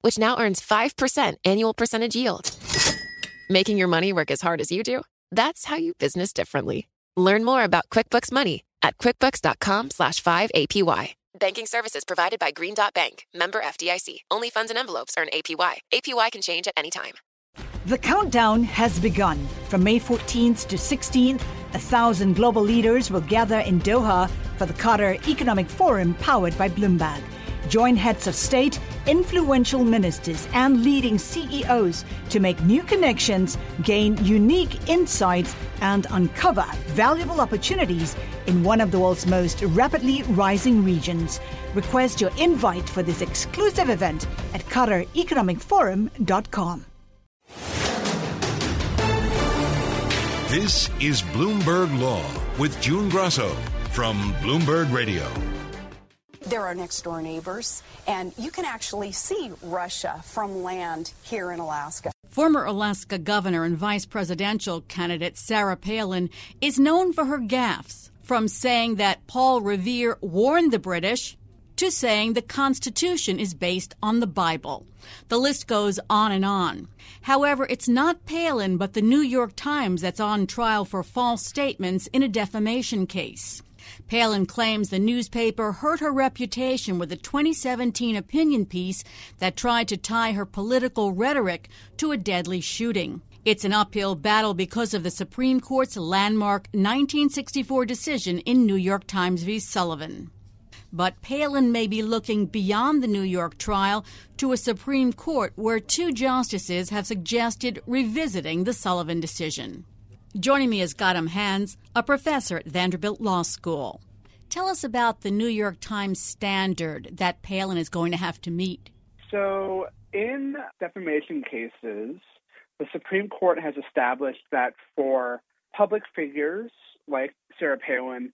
which now earns 5% annual percentage yield. Making your money work as hard as you do? That's how you business differently. Learn more about QuickBooks Money at quickbooks.com slash 5APY. Banking services provided by Green Dot Bank, member FDIC. Only funds and envelopes earn APY. APY can change at any time. The countdown has begun. From May 14th to 16th, a thousand global leaders will gather in Doha for the Qatar Economic Forum powered by Bloomberg. Join heads of state, influential ministers, and leading CEOs to make new connections, gain unique insights, and uncover valuable opportunities in one of the world's most rapidly rising regions. Request your invite for this exclusive event at QatarEconomicForum.com. This is Bloomberg Law with June Grasso from Bloomberg Radio. They're our next door neighbors, and you can actually see Russia from land here in Alaska. Former Alaska governor and vice presidential candidate Sarah Palin is known for her gaffes, from saying that Paul Revere warned the British to saying the Constitution is based on the Bible. The list goes on and on. However, it's not Palin, but the New York Times that's on trial for false statements in a defamation case. Palin claims the newspaper hurt her reputation with a 2017 opinion piece that tried to tie her political rhetoric to a deadly shooting. It's an uphill battle because of the Supreme Court's landmark 1964 decision in New York Times v. Sullivan. But Palin may be looking beyond the New York trial to a Supreme Court where two justices have suggested revisiting the Sullivan decision. Joining me is Gautam Hans, a professor at Vanderbilt Law School. Tell us about the New York Times standard that Palin is going to have to meet. So, in defamation cases, the Supreme Court has established that for public figures like Sarah Palin,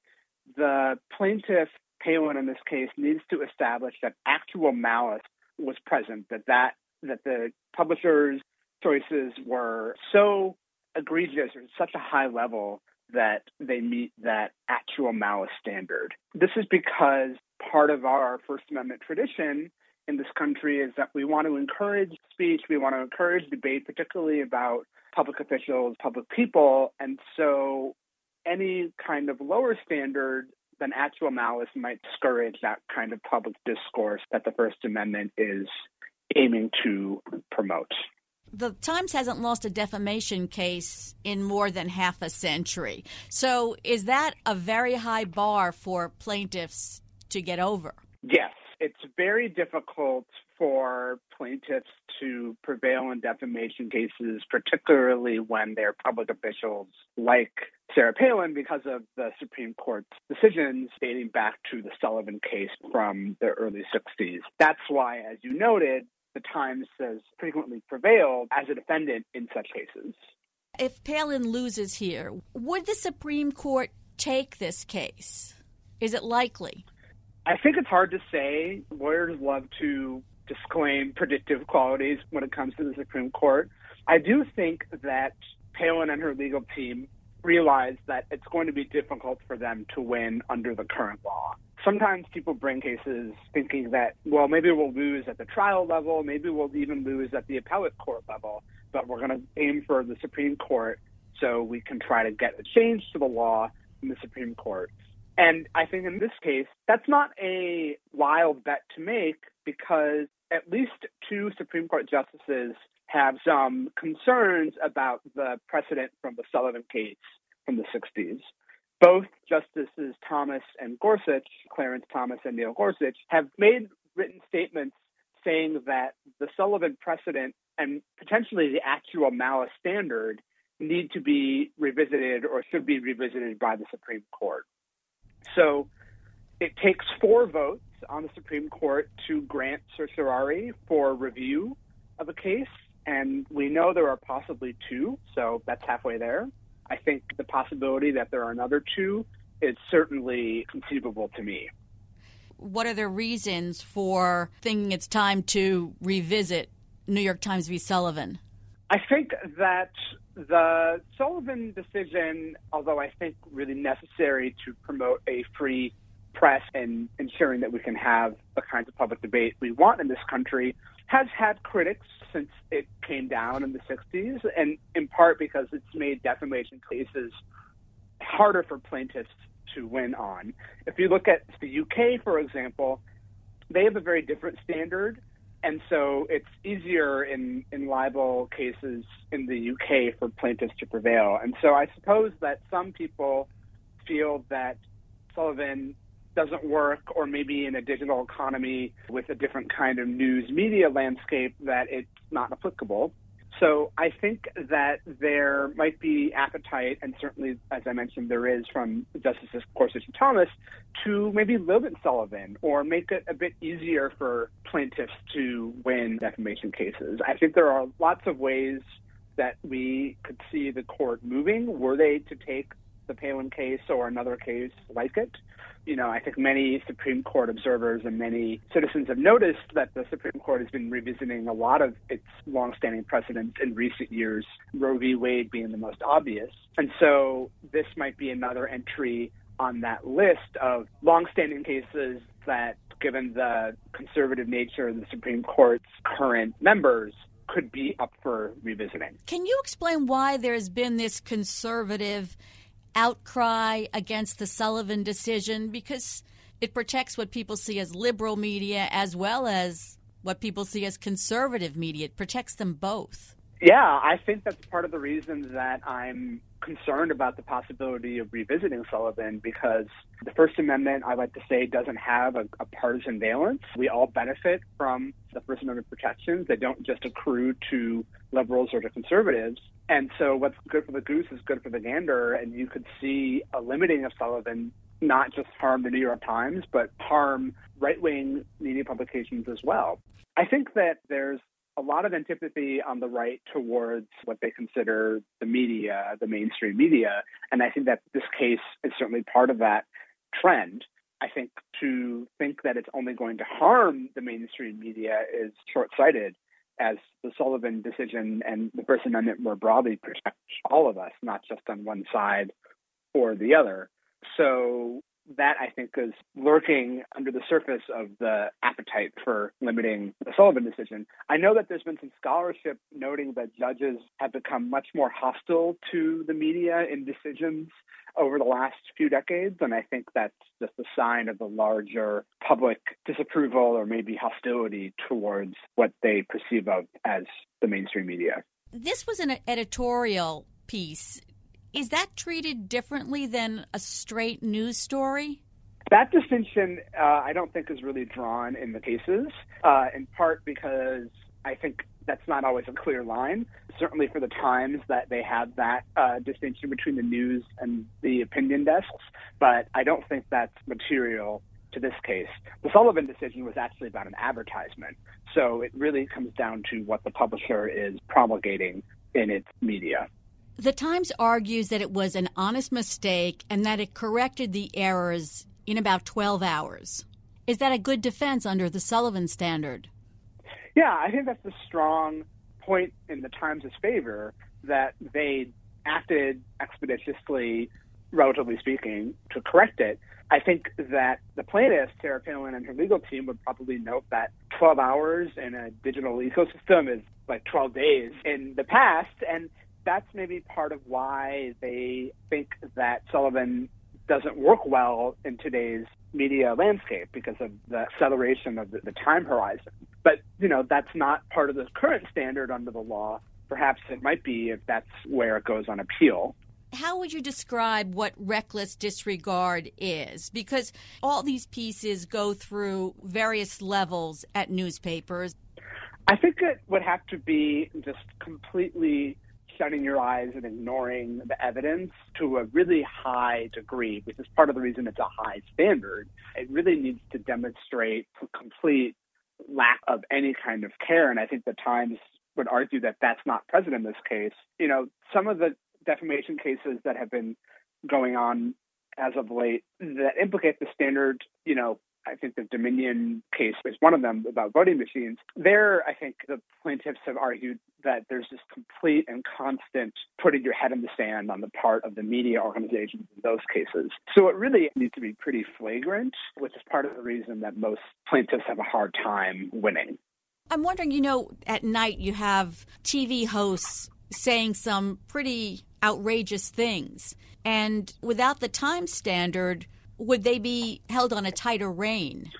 the plaintiff, Palin in this case, needs to establish that actual malice was present, that, that, that the publisher's choices were so egregious or such a high level that they meet that actual malice standard. This is because part of our First Amendment tradition in this country is that we want to encourage speech, we want to encourage debate, particularly about public officials, public people. And so any kind of lower standard than actual malice might discourage that kind of public discourse that the First Amendment is aiming to promote the Times hasn't lost a defamation case in more than half a century. So, is that a very high bar for plaintiffs to get over? Yes, it's very difficult for plaintiffs to prevail in defamation cases, particularly when they're public officials like Sarah Palin, because of the Supreme Court's decisions dating back to the Sullivan case from the early 60s. That's why, as you noted, the Times has frequently prevailed as a defendant in such cases. If Palin loses here, would the Supreme Court take this case? Is it likely? I think it's hard to say. Lawyers love to disclaim predictive qualities when it comes to the Supreme Court. I do think that Palin and her legal team realize that it's going to be difficult for them to win under the current law sometimes people bring cases thinking that, well, maybe we'll lose at the trial level, maybe we'll even lose at the appellate court level, but we're going to aim for the Supreme Court so we can try to get a change to the law in the Supreme Court. And I think in this case, that's not a wild bet to make because at least two Supreme Court justices have some concerns about the precedent from the Sullivan case from the 60s. Both Justices Thomas and Gorsuch, Clarence Thomas and Neil Gorsuch, have made written statements saying that the Sullivan precedent and potentially the actual malice standard need to be revisited or should be revisited by the Supreme Court. So it takes four votes on the Supreme Court to grant certiorari for review of a case. and we know there are possibly two, so that's halfway there. I think the possibility that there are another two is certainly conceivable to me. What are the reasons for thinking it's time to revisit New York Times v. Sullivan? I think that the Sullivan decision, although I think really necessary to promote a free press and ensuring that we can have the kinds of public debate we want in this country, has had critics since it came down in the 60s, and in part because it's made defamation cases harder for plaintiffs to win on. If you look at the UK, for example, they have a very different standard. And so it's easier in, in libel cases in the UK for plaintiffs to prevail. And so I suppose that some people feel that Sullivan doesn't work, or maybe in a digital economy with a different kind of news media landscape, that it's not applicable. So I think that there might be appetite, and certainly, as I mentioned, there is from Justices Gorsuch and Thomas, to maybe limit Sullivan or make it a bit easier for plaintiffs to win defamation cases. I think there are lots of ways that we could see the court moving were they to take the Palin case or another case like it you know, I think many Supreme Court observers and many citizens have noticed that the Supreme Court has been revisiting a lot of its longstanding precedents in recent years, Roe v. Wade being the most obvious. And so this might be another entry on that list of longstanding cases that, given the conservative nature of the Supreme Court's current members, could be up for revisiting. Can you explain why there's been this conservative outcry against the Sullivan decision because it protects what people see as liberal media as well as what people see as conservative media. It protects them both. Yeah, I think that's part of the reason that I'm concerned about the possibility of revisiting Sullivan because the First Amendment, I like to say, doesn't have a, a, partisan valence. We all benefit from the First Amendment protections. They don't just accrue to liberals or to conservatives. And so what's good for the goose is good for the gander. And you could see a limiting of Sullivan not just harm the New York Times, but harm right wing media publications as well. I think that there's a lot of antipathy on the right towards what they consider the media, the mainstream media. And I think that this case is certainly part of that trend. I think to think that it's only going to harm the mainstream media is short sighted, as the Sullivan decision and the First Amendment more broadly protect all of us, not just on one side or the other. So that I think is lurking under the surface of the appetite for limiting the Sullivan decision. I know that there's been some scholarship noting that judges have become much more hostile to the media in decisions over the last few decades, and I think that's just a sign of the larger public disapproval or maybe hostility towards what they perceive of as the mainstream media. This was an editorial piece is that treated differently than a straight news story? That distinction, uh, I don't think, is really drawn in the cases, uh, in part because I think that's not always a clear line. Certainly for the Times, that they have that uh, distinction between the news and the opinion desks, but I don't think that's material to this case. The Sullivan decision was actually about an advertisement, so it really comes down to what the publisher is promulgating in its media. The Times argues that it was an honest mistake and that it corrected the errors in about 12 hours. Is that a good defense under the Sullivan standard? Yeah, I think that's a strong point in the Times' favor that they acted expeditiously, relatively speaking, to correct it. I think that the plaintiff, Sarah Palin, and her legal team would probably note that 12 hours in a digital ecosystem is like 12 days in the past. And that's maybe part of why they think that Sullivan doesn't work well in today's media landscape because of the acceleration of the, the, time horizon. But, you know, that's not part of the current standard under the law. Perhaps it might be if that's where it goes on appeal. How would you describe what reckless disregard is? Because all these pieces go through various levels at newspapers. I think it would have to be just completely shutting your eyes and ignoring the evidence to a really high degree, which is part of the reason it's a high standard. It really needs to demonstrate complete lack of any kind of care. And I think the Times would argue that that's not present in this case. You know, some of the defamation cases that have been going on as of late that implicate the standard, you know, I think the Dominion case is one of them about voting machines. There, I think the plaintiffs have argued that there's this complete and constant putting your head in the sand on the part of the media organizations in those cases. So it really needs to be pretty flagrant, which is part of the reason that most plaintiffs have a hard time winning. I'm wondering, you know, at night you have TV hosts saying some pretty outrageous things. And without the time standard, would they be held on a tighter rein?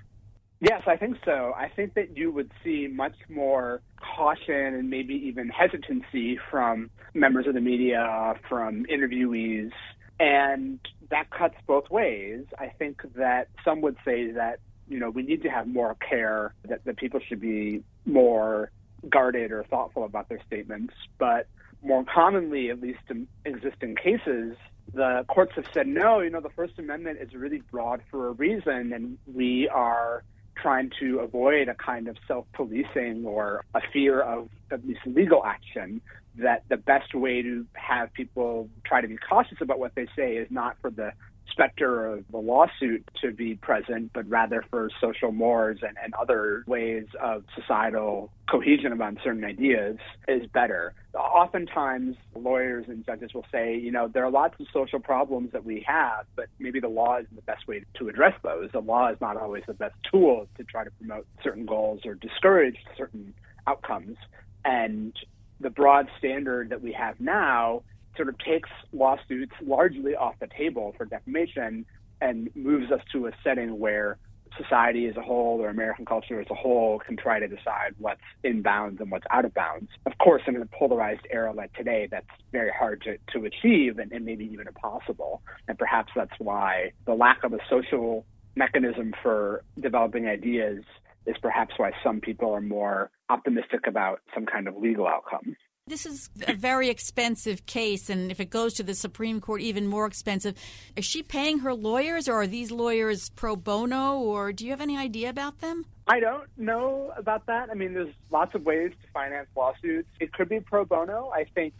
Yes, I think so. I think that you would see much more caution and maybe even hesitancy from members of the media, from interviewees, and that cuts both ways. I think that some would say that, you know, we need to have more care, that, that people should be more guarded or thoughtful about their statements. But more commonly, at least in existing cases, the courts have said, no, you know, the First Amendment is really broad for a reason, and we are trying to avoid a kind of self policing or a fear of at least legal action. That the best way to have people try to be cautious about what they say is not for the specter of the lawsuit to be present, but rather for social mores and, and other ways of societal cohesion about certain ideas is better. Oftentimes, lawyers and judges will say, you know, there are lots of social problems that we have, but maybe the law isn't the best way to address those. The law is not always the best tool to try to promote certain goals or discourage certain outcomes. And the broad standard that we have now sort of takes lawsuits largely off the table for defamation and moves us to a setting where society as a whole or American culture as a whole can try to decide what's in bounds and what's out of bounds. Of course, in a polarized era like today, that's very hard to, to achieve and, and maybe even impossible. And perhaps that's why the lack of a social mechanism for developing ideas is perhaps why some people are more optimistic about some kind of legal outcome. This is a very expensive case, and if it goes to the Supreme Court, even more expensive. Is she paying her lawyers, or are these lawyers pro bono, or do you have any idea about them? I don't know about that. I mean, there's lots of ways to finance lawsuits. It could be pro bono. I think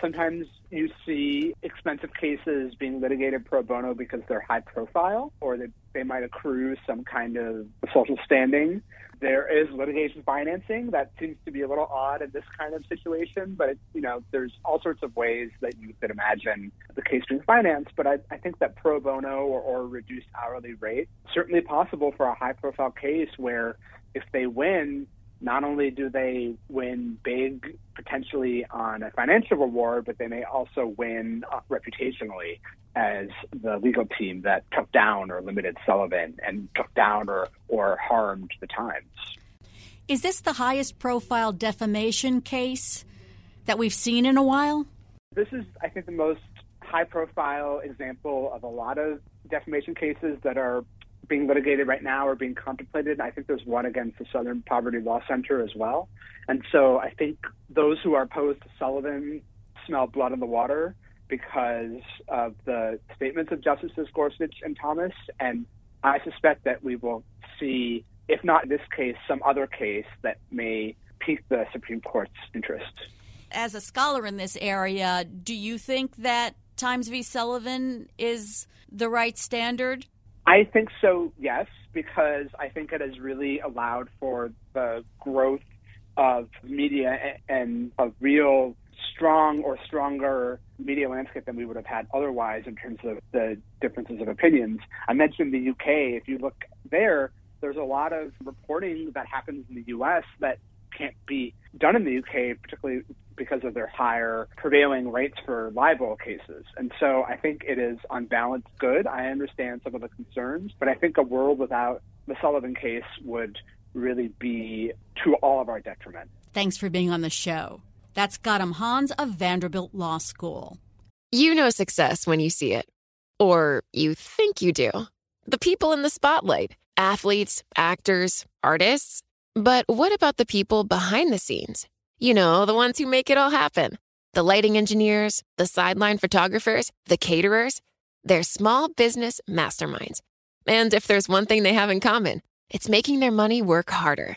sometimes you see expensive cases being litigated pro bono because they're high profile or that they might accrue some kind of social standing. There is litigation financing that seems to be a little odd in this kind of situation, but it, you know, there's all sorts of ways that you could imagine the case being financed. But I, I think that pro bono or, or reduced hourly rate certainly possible for a high profile case where if they win, not only do they win big potentially on a financial reward, but they may also win uh, reputationally as the legal team that took down or limited Sullivan and took down or, or harmed the Times. Is this the highest profile defamation case that we've seen in a while? This is, I think, the most high profile example of a lot of defamation cases that are being litigated right now or being contemplated. I think there's one against the Southern Poverty Law Center as well. And so I think those who are opposed to Sullivan smell blood in the water because of the statements of Justices Gorsuch and Thomas. And I suspect that we will see, if not in this case, some other case that may pique the Supreme Court's interest. As a scholar in this area, do you think that Times v. Sullivan is the right standard? I think so, yes, because I think it has really allowed for the growth of media and a real strong or stronger media landscape than we would have had otherwise in terms of the differences of opinions. I mentioned the UK. If you look there, there's a lot of reporting that happens in the US that can't be done in the UK, particularly because of their higher prevailing rates for libel cases. And so I think it is on balance good. I understand some of the concerns, but I think a world without the Sullivan case would really be to all of our detriment. Thanks for being on the show. That's Gautam Hans of Vanderbilt Law School. You know success when you see it, or you think you do. The people in the spotlight athletes, actors, artists. But what about the people behind the scenes? You know, the ones who make it all happen the lighting engineers, the sideline photographers, the caterers. They're small business masterminds. And if there's one thing they have in common, it's making their money work harder.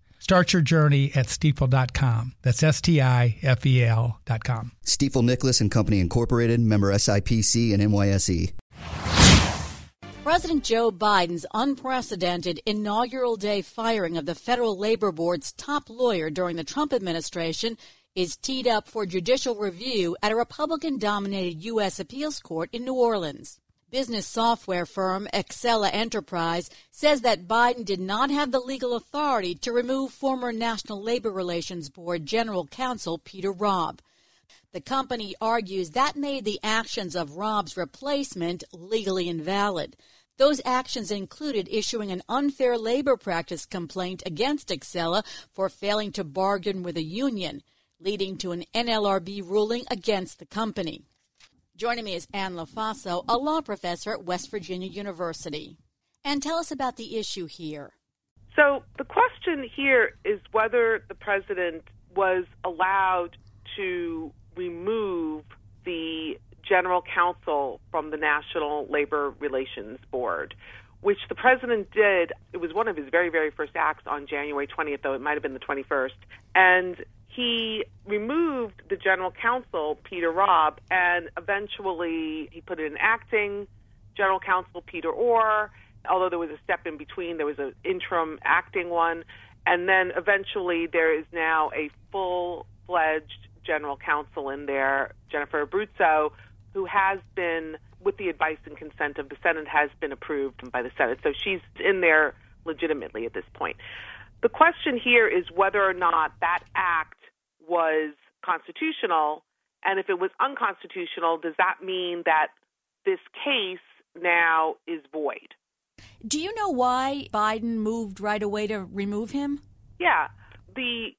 Start your journey at stifel.com. That's S T I F E L.com. Stifel Nicolaus and Company Incorporated, member SIPC and NYSE. President Joe Biden's unprecedented inaugural day firing of the Federal Labor Board's top lawyer during the Trump administration is teed up for judicial review at a Republican dominated U.S. appeals court in New Orleans. Business software firm Exela Enterprise says that Biden did not have the legal authority to remove former National Labor Relations Board General Counsel Peter Robb. The company argues that made the actions of Robb's replacement legally invalid. Those actions included issuing an unfair labor practice complaint against Exela for failing to bargain with a union, leading to an NLRB ruling against the company. Joining me is Ann Lofaso, a law professor at West Virginia University. And tell us about the issue here. So, the question here is whether the president was allowed to remove the general counsel from the National Labor Relations Board, which the president did. It was one of his very, very first acts on January 20th, though it might have been the 21st. And he removed the general counsel, Peter Robb, and eventually he put in acting general counsel, Peter Ohr. Although there was a step in between, there was an interim acting one. And then eventually there is now a full fledged general counsel in there, Jennifer Abruzzo, who has been, with the advice and consent of the Senate, has been approved by the Senate. So she's in there legitimately at this point. The question here is whether or not that act was constitutional, and if it was unconstitutional, does that mean that this case now is void? Do you know why Biden moved right away to remove him? Yeah. The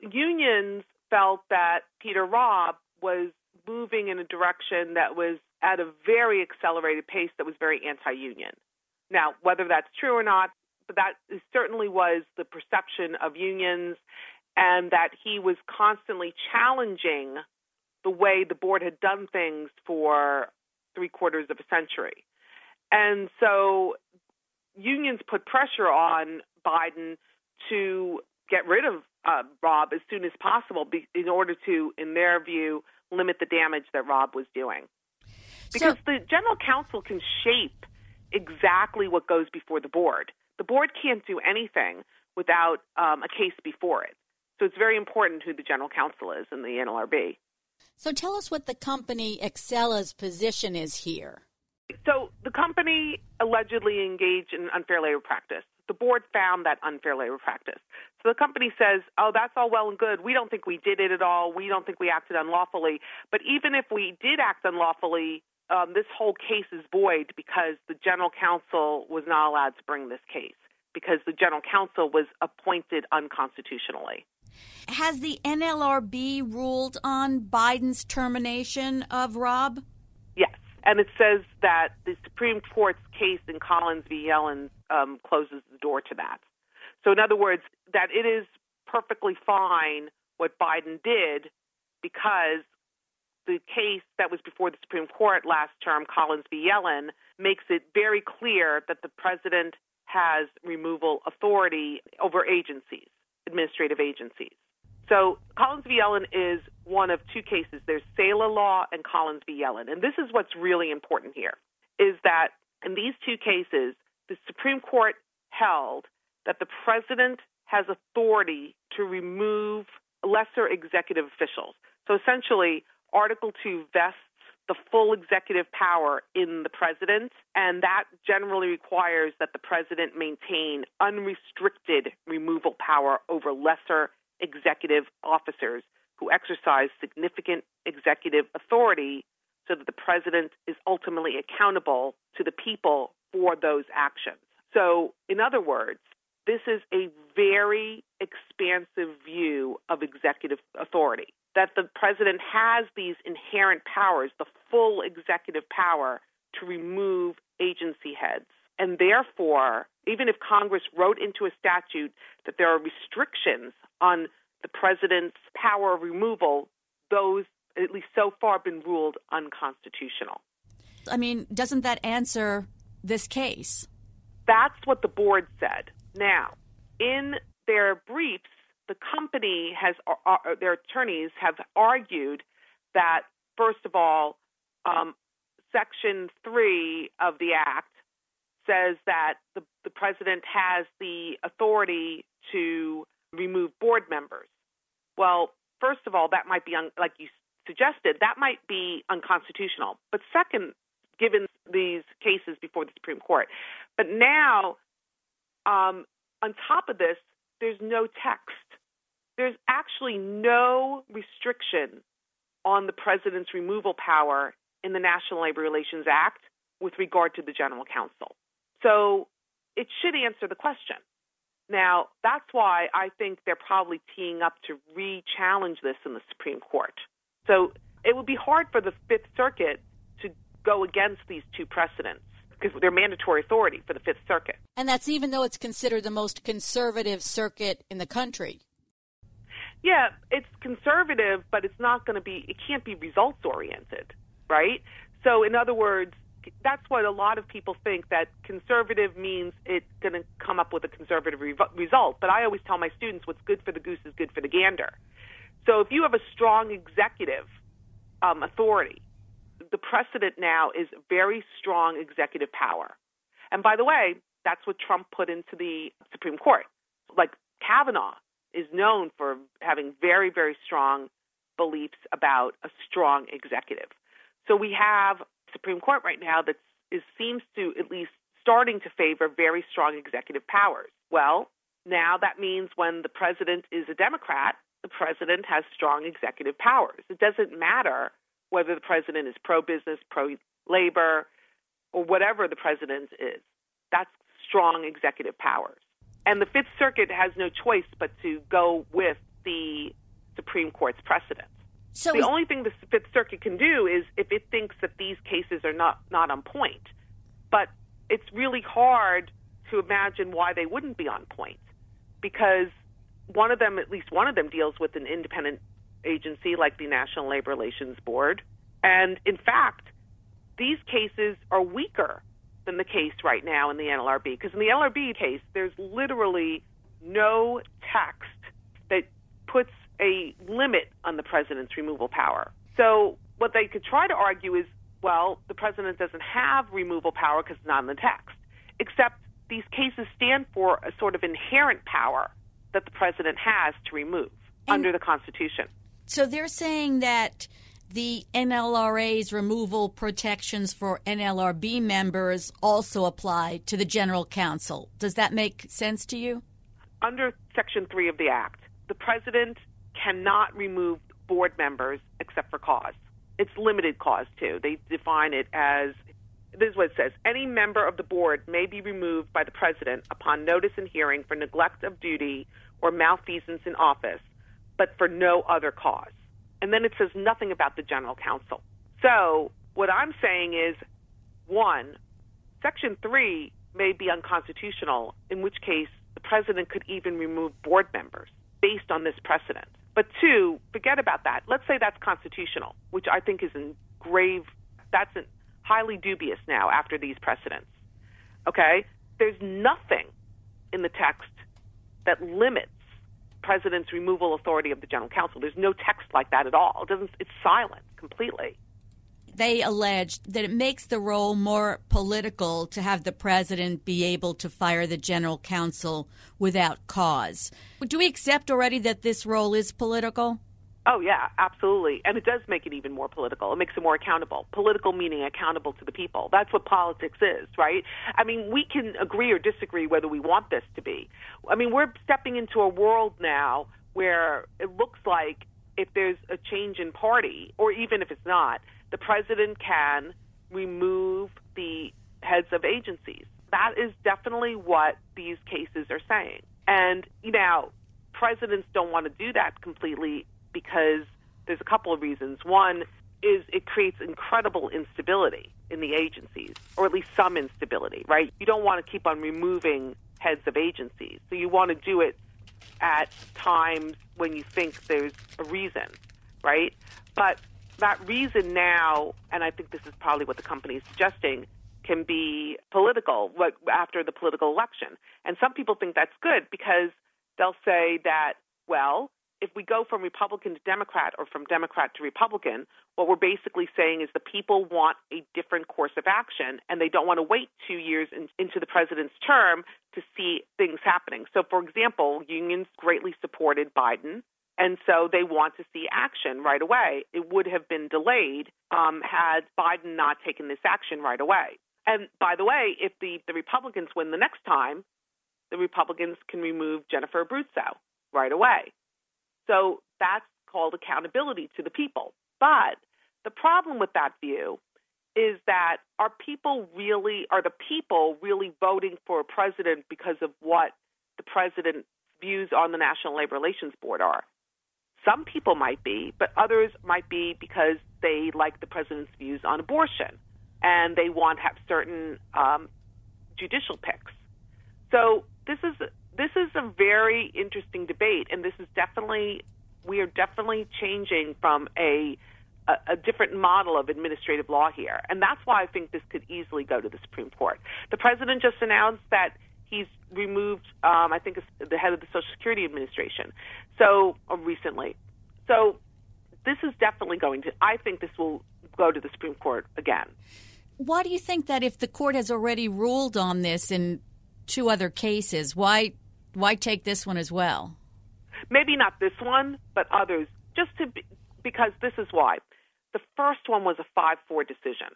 unions felt that Peter Robb was moving in a direction that was at a very accelerated pace that was very anti union. Now, whether that's true or not, but that certainly was the perception of unions, and that he was constantly challenging the way the board had done things for three quarters of a century. And so unions put pressure on Biden to get rid of uh, Robb as soon as possible be, in order to, in their view, limit the damage that Robb was doing. Because so, the general counsel can shape exactly what goes before the board. The board can't do anything without um, a case before it. So it's very important who the general counsel is in the NLRB. So tell us what the company Exela's position is here. So the company allegedly engaged in unfair labor practice. The board found that unfair labor practice. So the company says, oh, that's all well and good. We don't think we did it at all. We don't think we acted unlawfully. But even if we did act unlawfully, um, this whole case is void because the general counsel was not allowed to bring this case because the general counsel was appointed unconstitutionally. Has the NLRB ruled on Biden's termination of Robb? Yes. And it says that the Supreme Court's case in Collins v. Yellen um, closes the door to that. So, in other words, that it is perfectly fine what Biden did because the case that was before the Supreme Court last term, Collins v. Yellen, makes it very clear that the president has removal authority over agencies, administrative agencies. So Collins v. Yellen is one of two cases. There's Seila Law and Collins v. Yellen. And this is what's really important here is that in these two cases, the Supreme Court held that the president has authority to remove lesser executive officials. So essentially, Article 2 vests the full executive power in the president, and that generally requires that the president maintain unrestricted removal power over lesser executive officers who exercise significant executive authority so that the president is ultimately accountable to the people for those actions. So, in other words, this is a very expansive view of executive authority that the president has these inherent powers, the full executive power to remove agency heads. And therefore, even if Congress wrote into a statute that there are restrictions on the president's power of removal, those, at least so far, have been ruled unconstitutional. I mean, doesn't that answer this case? That's what the board said. Now, in their briefs, the company has, uh, uh, their attorneys have argued that, first of all, um, Section 3 of the Act says that the, the president has the authority to remove board members. Well, first of all, that might be, un- like you suggested, that might be unconstitutional. But second, given these cases before the Supreme Court. But now, um, on top of this, there's no text. There's actually no restriction on the president's removal power in the National Labor Relations Act with regard to the general counsel. So it should answer the question. Now, that's why I think they're probably teeing up to re challenge this in the Supreme Court. So it would be hard for the Fifth Circuit to go against these two precedents because they're mandatory authority for the Fifth Circuit. And that's even though it's considered the most conservative circuit in the country. Yeah, it's conservative, but it's not going to be, it can't be results oriented, right? So, in other words, that's what a lot of people think that conservative means it's going to come up with a conservative re- result. But I always tell my students what's good for the goose is good for the gander. So, if you have a strong executive um, authority, the precedent now is very strong executive power. And by the way, that's what Trump put into the Supreme Court. Like Kavanaugh is known for having very, very strong beliefs about a strong executive. So we have Supreme Court right now that is, seems to at least starting to favor very strong executive powers. Well, now that means when the president is a Democrat, the president has strong executive powers. It doesn't matter whether the president is pro business, pro labor, or whatever the president is. That's strong executive powers. And the Fifth Circuit has no choice but to go with the Supreme Court's precedent. So the is- only thing the Fifth Circuit can do is if it thinks that these cases are not, not on point. But it's really hard to imagine why they wouldn't be on point because one of them, at least one of them, deals with an independent agency like the National Labor Relations Board. And in fact, these cases are weaker than the case right now in the NLRB. Because in the NLRB case, there's literally no text that puts a limit on the president's removal power. So what they could try to argue is, well, the president doesn't have removal power because it's not in the text. Except these cases stand for a sort of inherent power that the president has to remove and under the Constitution. So they're saying that the NLRA's removal protections for NLRB members also apply to the general counsel. Does that make sense to you? Under Section 3 of the Act, the president cannot remove board members except for cause. It's limited cause, too. They define it as this is what it says any member of the board may be removed by the president upon notice and hearing for neglect of duty or malfeasance in office but for no other cause. And then it says nothing about the general counsel. So what I'm saying is, one, Section 3 may be unconstitutional, in which case the president could even remove board members based on this precedent. But two, forget about that. Let's say that's constitutional, which I think is in grave, that's in, highly dubious now after these precedents. Okay? There's nothing in the text that limits president's removal authority of the general counsel. There's no text like that at all. It doesn't it's silent completely they alleged that it makes the role more political to have the president be able to fire the general counsel without cause. Do we accept already that this role is political? Oh, yeah, absolutely. And it does make it even more political. It makes it more accountable. Political meaning accountable to the people. That's what politics is, right? I mean, we can agree or disagree whether we want this to be. I mean, we're stepping into a world now where it looks like if there's a change in party, or even if it's not, the president can remove the heads of agencies. That is definitely what these cases are saying. And, you know, presidents don't want to do that completely because there's a couple of reasons. One is it creates incredible instability in the agencies, or at least some instability, right? You don't want to keep on removing heads of agencies. So you want to do it at times when you think there's a reason, right? But that reason now, and I think this is probably what the company is suggesting, can be political like after the political election. And some people think that's good because they'll say that, well, if we go from Republican to Democrat or from Democrat to Republican, what we're basically saying is the people want a different course of action and they don't want to wait two years in, into the president's term to see things happening. So, for example, unions greatly supported Biden and so they want to see action right away. It would have been delayed um, had Biden not taken this action right away. And by the way, if the, the Republicans win the next time, the Republicans can remove Jennifer Abruzzo right away. So that's called accountability to the people. But the problem with that view is that are people really, are the people really voting for a president because of what the president's views on the National Labor Relations Board are? Some people might be, but others might be because they like the president's views on abortion and they want to have certain um, judicial picks. So this is this is a very interesting debate, and this is definitely we are definitely changing from a, a a, different model of administrative law here, and that's why I think this could easily go to the Supreme Court. The president just announced that he's removed, um, I think, the head of the Social Security Administration. So uh, recently, so this is definitely going to. I think this will go to the Supreme Court again. Why do you think that if the court has already ruled on this in two other cases, why why take this one as well? Maybe not this one, but others. Just to be, because this is why. The first one was a five-four decision.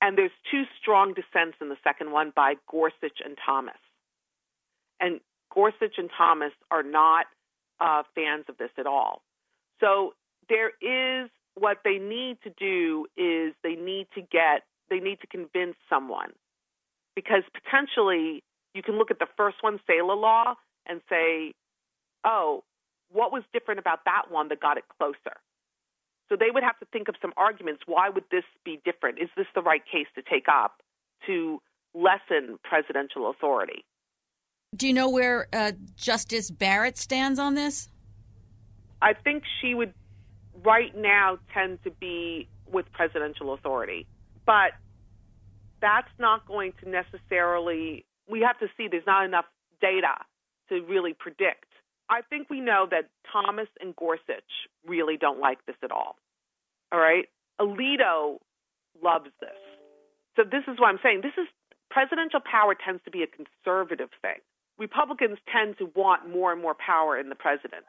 And there's two strong dissents in the second one by Gorsuch and Thomas. And Gorsuch and Thomas are not uh, fans of this at all. So there is what they need to do is they need to get they need to convince someone because potentially you can look at the first one, Seila Law, and say, oh, what was different about that one that got it closer? So they would have to think of some arguments. Why would this be different? Is this the right case to take up to lessen presidential authority? Do you know where uh, Justice Barrett stands on this? I think she would right now tend to be with presidential authority. But that's not going to necessarily, we have to see there's not enough data to really predict I think we know that Thomas and Gorsuch really don't like this at all. All right? Alito loves this. So this is what I'm saying. This is presidential power tends to be a conservative thing. Republicans tend to want more and more power in the president.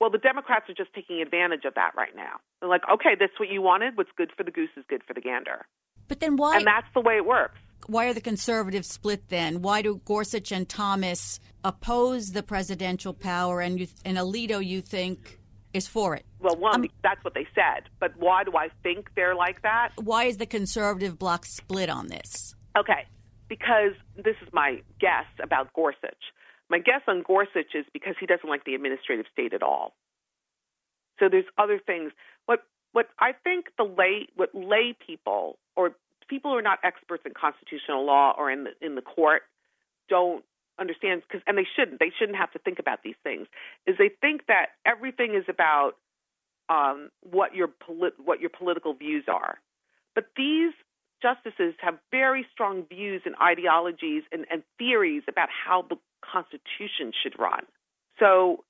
Well, the Democrats are just taking advantage of that right now. They're like, okay, that's what you wanted. What's good for the goose is good for the gander. But then why? And that's the way it works why are the conservatives split then? Why do Gorsuch and Thomas oppose the presidential power, and you, and Alito you think is for it? Well, one, um, that's what they said. But why do I think they're like that? Why is the conservative bloc split on this? Okay, because this is my guess about Gorsuch. My guess on Gorsuch is because he doesn't like the administrative state at all. So there's other things. What what I think the lay what lay people or people who are not experts in constitutional law or in the in the court don't understand because and they shouldn't they shouldn't have to think about these things is they think that everything is about um, what your polit- what your political views are but these justices have very strong views and ideologies and, and theories about how the Constitution should run. So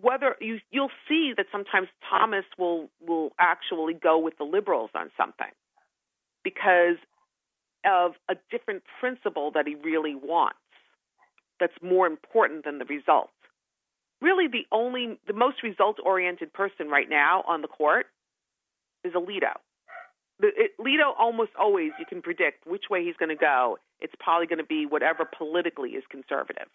whether you you'll see that sometimes Thomas will will actually go with the liberals on something because of a different principle that he really wants that's more important than the result. Really the only the most result oriented person right now on the court is Alito the, it, Alito almost always you can predict which way he's going to go. It's probably going to be whatever politically is conservative.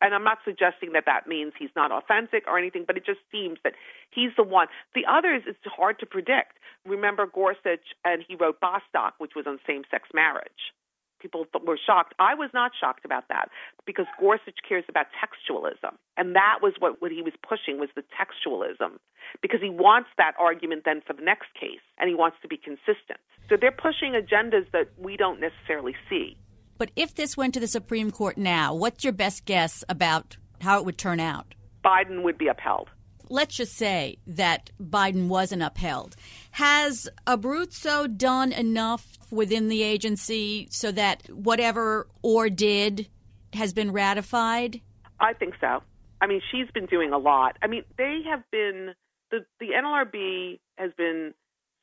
And I'm not suggesting that that means he's not authentic or anything, but it just seems that he's the one. The others, it's hard to predict. Remember Gorsuch, and he wrote Bostock, which was on same sex marriage people were shocked. I was not shocked about that because Gorsuch cares about textualism. And that was what, what he was pushing was the textualism because he wants that argument then for the next case and he wants to be consistent. So they're pushing agendas that we don't necessarily see. But if this went to the Supreme Court now, what's your best guess about how it would turn out? Biden would be upheld let's just say that Biden wasn't upheld. Has Abruzzo done enough within the agency so that whatever Ohr did has been ratified? I think so. I mean, she's been doing a lot. I mean, they have been the the NLRB has been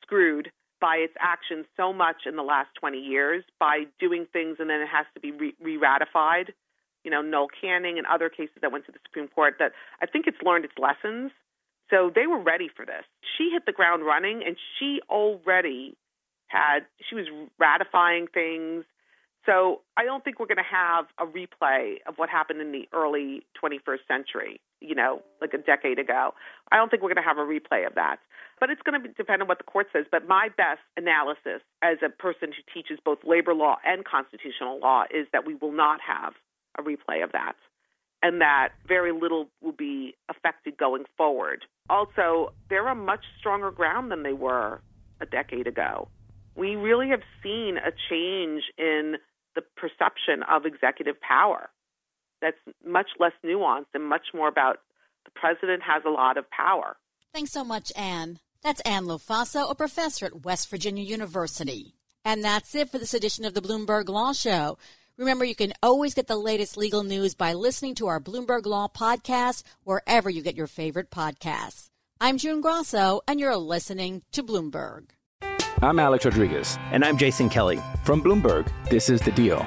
screwed by its actions so much in the last 20 years by doing things and then it has to be re ratified you know, Noel Canning and other cases that went to the Supreme Court that I think it's learned its lessons. So they were ready for this. She hit the ground running and she already had, she was ratifying things. So I don't think we're going to have a replay of what happened in the early 21st century, you know, like a decade ago. I don't think we're going to have a replay of that. But it's going to depend on what the court says. But my best analysis as a person who teaches both labor law and constitutional law is that we will not have a replay of that, and that very little will be affected going forward. Also, they're a much stronger ground than they were a decade ago. We really have seen a change in the perception of executive power that's much less nuanced and much more about the president has a lot of power. Thanks so much, Anne. That's Anne Lofaso, a professor at West Virginia University. And that's it for this edition of the Bloomberg Law Show. Remember, you can always get the latest legal news by listening to our Bloomberg Law podcast wherever you get your favorite podcasts. I'm June Grosso, and you're listening to Bloomberg. I'm Alex Rodriguez. And I'm Jason Kelly. From Bloomberg, this is The Deal.